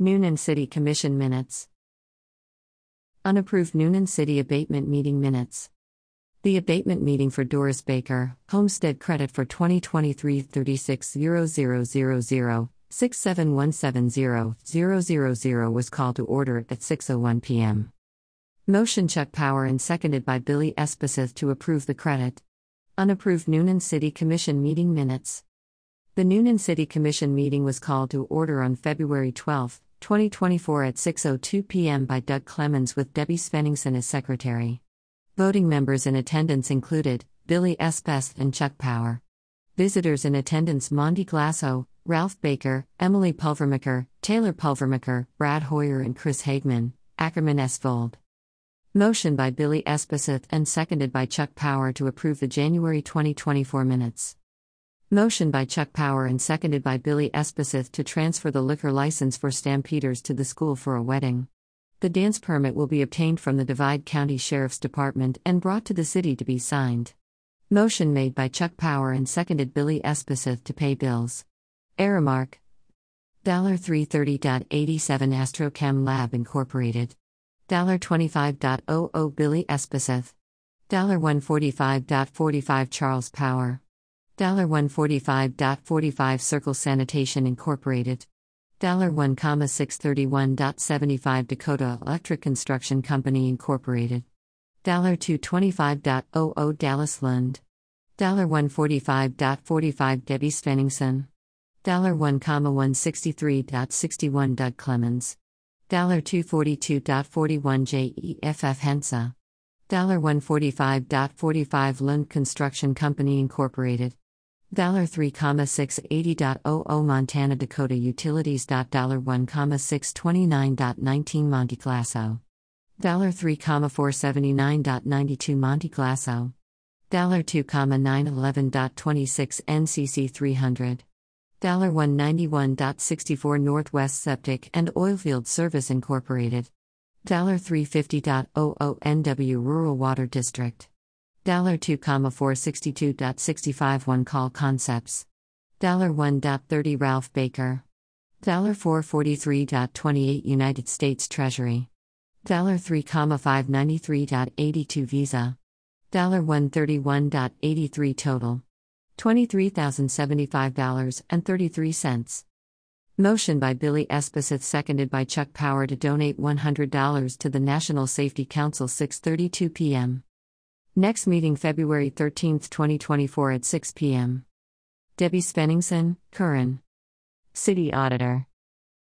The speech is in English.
Noonan City Commission Minutes. Unapproved Noonan City Abatement Meeting Minutes. The abatement meeting for Doris Baker, homestead credit for 2023 360000 67170 was called to order at 6:01 p.m. Motion Chuck Power and seconded by Billy Espeseth to approve the credit. Unapproved Noonan City Commission meeting minutes. The Noonan City Commission meeting was called to order on February 12, 2024 at 6:02 p.m. by Doug Clemens with Debbie Svenningson as secretary. Voting members in attendance included Billy Espeseth and Chuck Power. Visitors in attendance Monty Glasso, Ralph Baker, Emily Pulvermacher, Taylor Pulvermacher, Brad Hoyer and Chris Hagman, Ackerman Estvold. Motion by Billy Espeseth and seconded by Chuck Power to approve the January 2024 minutes. Motion by Chuck Power and seconded by Billy Espeseth to transfer the liquor license for Stampeders to the school for a wedding. The dance permit will be obtained from the Divide County Sheriff's Department and brought to the city to be signed. Motion made by Chuck Power and seconded Billy Espeseth to pay bills. Aramark $330.87 Astrochem Lab Incorporated. $25.00 Billy Espeseth. $145.45 Charles Power. $145.45 Circle Sanitation Incorporated. $1,631.75 Dakota Electric Construction Company Incorporated. $225.00 Dallas Lund. $145.45 Debbie Svenningson. $1,163.61 Doug Clemens. $242.41 JEFF Hensa. $145.45 Lund Construction Company Incorporated. $3,680.00 Montana Dakota Utilities. $1,629.19 Monte Glasso. $3,479.92 Monte Glasso. $2,911.26 NCC 300. $191.64 Northwest Septic and Oilfield Service Incorporated. $350.00 NW Rural Water District. $2,462.65 One Call Concepts. $1.30 Ralph Baker. $443.28 United States Treasury. $3,593.82 Visa. $131.83 total. $23,075.33. Motion by Billy Espeseth seconded by Chuck Power to donate $100 to the National Safety Council 6:32 p.m. Next meeting February 13, 2024 at 6 p.m. Debbie Svenningson, Curran. City Auditor.